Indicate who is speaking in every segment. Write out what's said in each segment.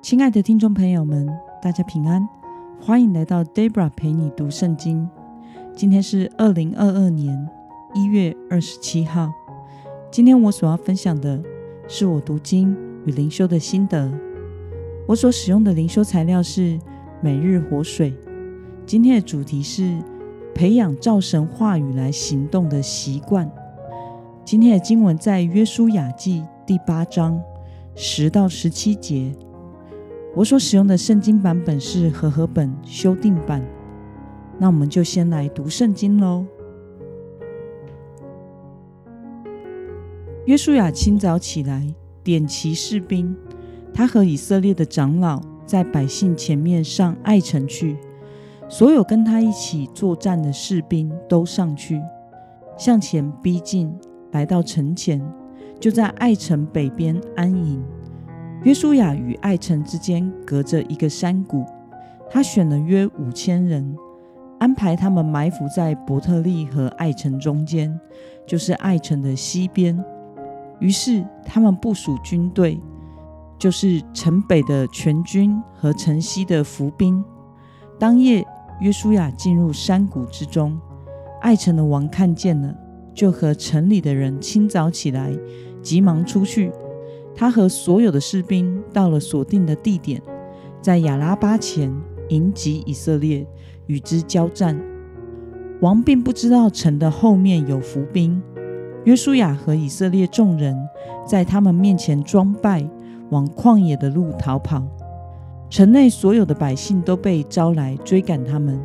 Speaker 1: 亲爱的听众朋友们，大家平安，欢迎来到 Debra 陪你读圣经。今天是二零二二年一月二十七号。今天我所要分享的是我读经与灵修的心得。我所使用的灵修材料是每日活水。今天的主题是培养照神话语来行动的习惯。今天的经文在约书亚记第八章十到十七节。我所使用的圣经版本是和合本修订版。那我们就先来读圣经喽。约书亚清早起来，点齐士兵，他和以色列的长老在百姓前面上爱城去。所有跟他一起作战的士兵都上去，向前逼近，来到城前，就在爱城北边安营。约书亚与爱城之间隔着一个山谷，他选了约五千人，安排他们埋伏在伯特利和爱城中间，就是爱城的西边。于是他们部署军队，就是城北的全军和城西的伏兵。当夜，约书亚进入山谷之中，爱城的王看见了，就和城里的人清早起来，急忙出去。他和所有的士兵到了锁定的地点，在亚拉巴前迎击以色列，与之交战。王并不知道城的后面有伏兵。约书亚和以色列众人在他们面前装败，往旷野的路逃跑。城内所有的百姓都被招来追赶他们。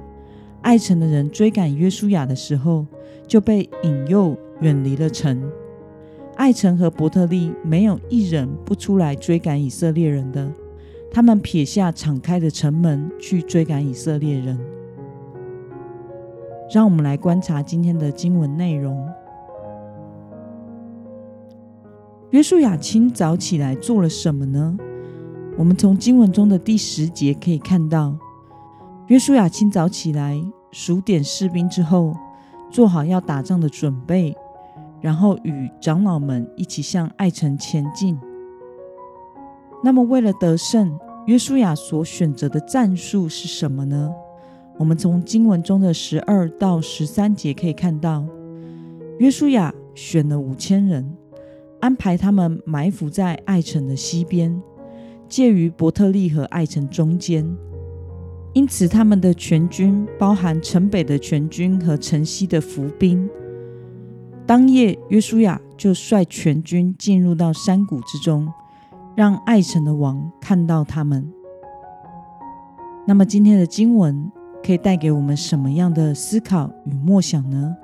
Speaker 1: 爱城的人追赶约书亚的时候，就被引诱远离了城。爱城和伯特利没有一人不出来追赶以色列人的，他们撇下敞开的城门去追赶以色列人。让我们来观察今天的经文内容。约书亚清早起来做了什么呢？我们从经文中的第十节可以看到，约书亚清早起来数点士兵之后，做好要打仗的准备。然后与长老们一起向爱城前进。那么，为了得胜，约书亚所选择的战术是什么呢？我们从经文中的十二到十三节可以看到，约书亚选了五千人，安排他们埋伏在爱城的西边，介于伯特利和爱城中间。因此，他们的全军包含城北的全军和城西的伏兵。当夜，约书亚就率全军进入到山谷之中，让爱城的王看到他们。那么，今天的经文可以带给我们什么样的思考与默想呢？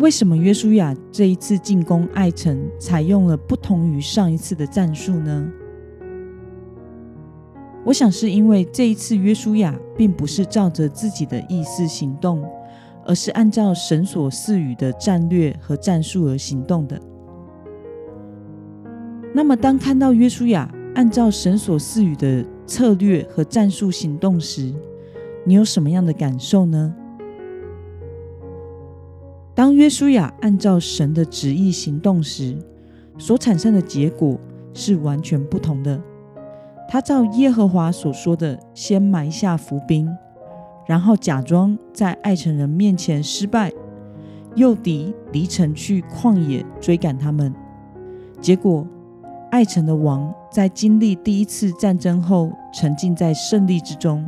Speaker 1: 为什么约书亚这一次进攻爱城采用了不同于上一次的战术呢？我想是因为这一次约书亚并不是照着自己的意思行动，而是按照神所赐予的战略和战术而行动的。那么，当看到约书亚按照神所赐予的策略和战术行动时，你有什么样的感受呢？当约书亚按照神的旨意行动时，所产生的结果是完全不同的。他照耶和华所说的，先埋下伏兵，然后假装在爱城人面前失败，诱敌离城去旷野追赶他们。结果，爱城的王在经历第一次战争后，沉浸在胜利之中，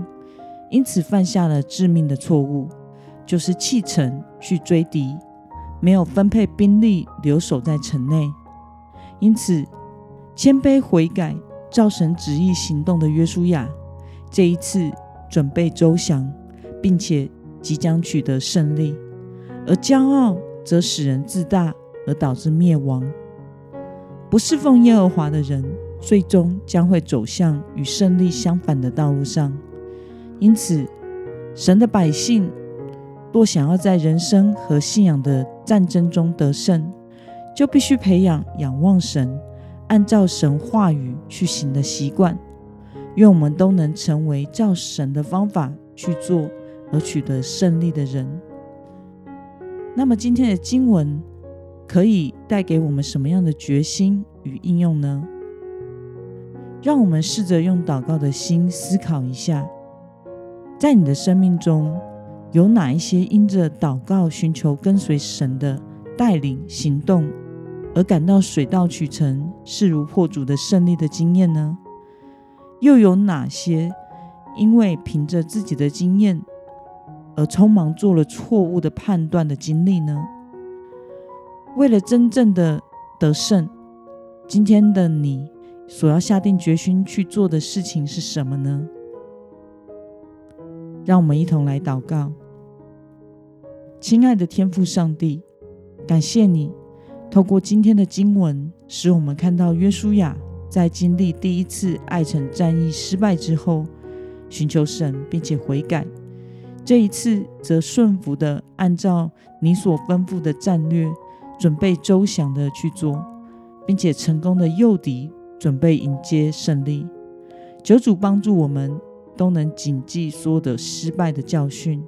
Speaker 1: 因此犯下了致命的错误，就是弃城去追敌，没有分配兵力留守在城内。因此，谦卑悔改。照神旨意行动的约书亚，这一次准备周详，并且即将取得胜利；而骄傲则使人自大，而导致灭亡。不侍奉耶和华的人，最终将会走向与胜利相反的道路上。因此，神的百姓若想要在人生和信仰的战争中得胜，就必须培养仰望神。按照神话语去行的习惯，愿我们都能成为照神的方法去做而取得胜利的人。那么今天的经文可以带给我们什么样的决心与应用呢？让我们试着用祷告的心思考一下，在你的生命中有哪一些因着祷告寻求跟随神的带领行动，而感到水到渠成、势如破竹的胜利的经验呢？又有哪些因为凭着自己的经验而匆忙做了错误的判断的经历呢？为了真正的得胜，今天的你。所要下定决心去做的事情是什么呢？让我们一同来祷告。亲爱的天父上帝，感谢你透过今天的经文，使我们看到约书亚在经历第一次爱城战役失败之后，寻求神并且悔改；这一次则顺服的按照你所吩咐的战略，准备周详的去做，并且成功的诱敌。准备迎接胜利，求主帮助我们都能谨记所有的失败的教训，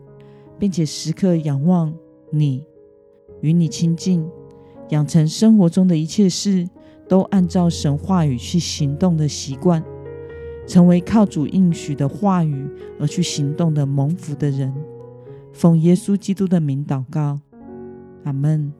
Speaker 1: 并且时刻仰望你，与你亲近，养成生活中的一切事都按照神话语去行动的习惯，成为靠主应许的话语而去行动的蒙福的人。奉耶稣基督的名祷告，阿门。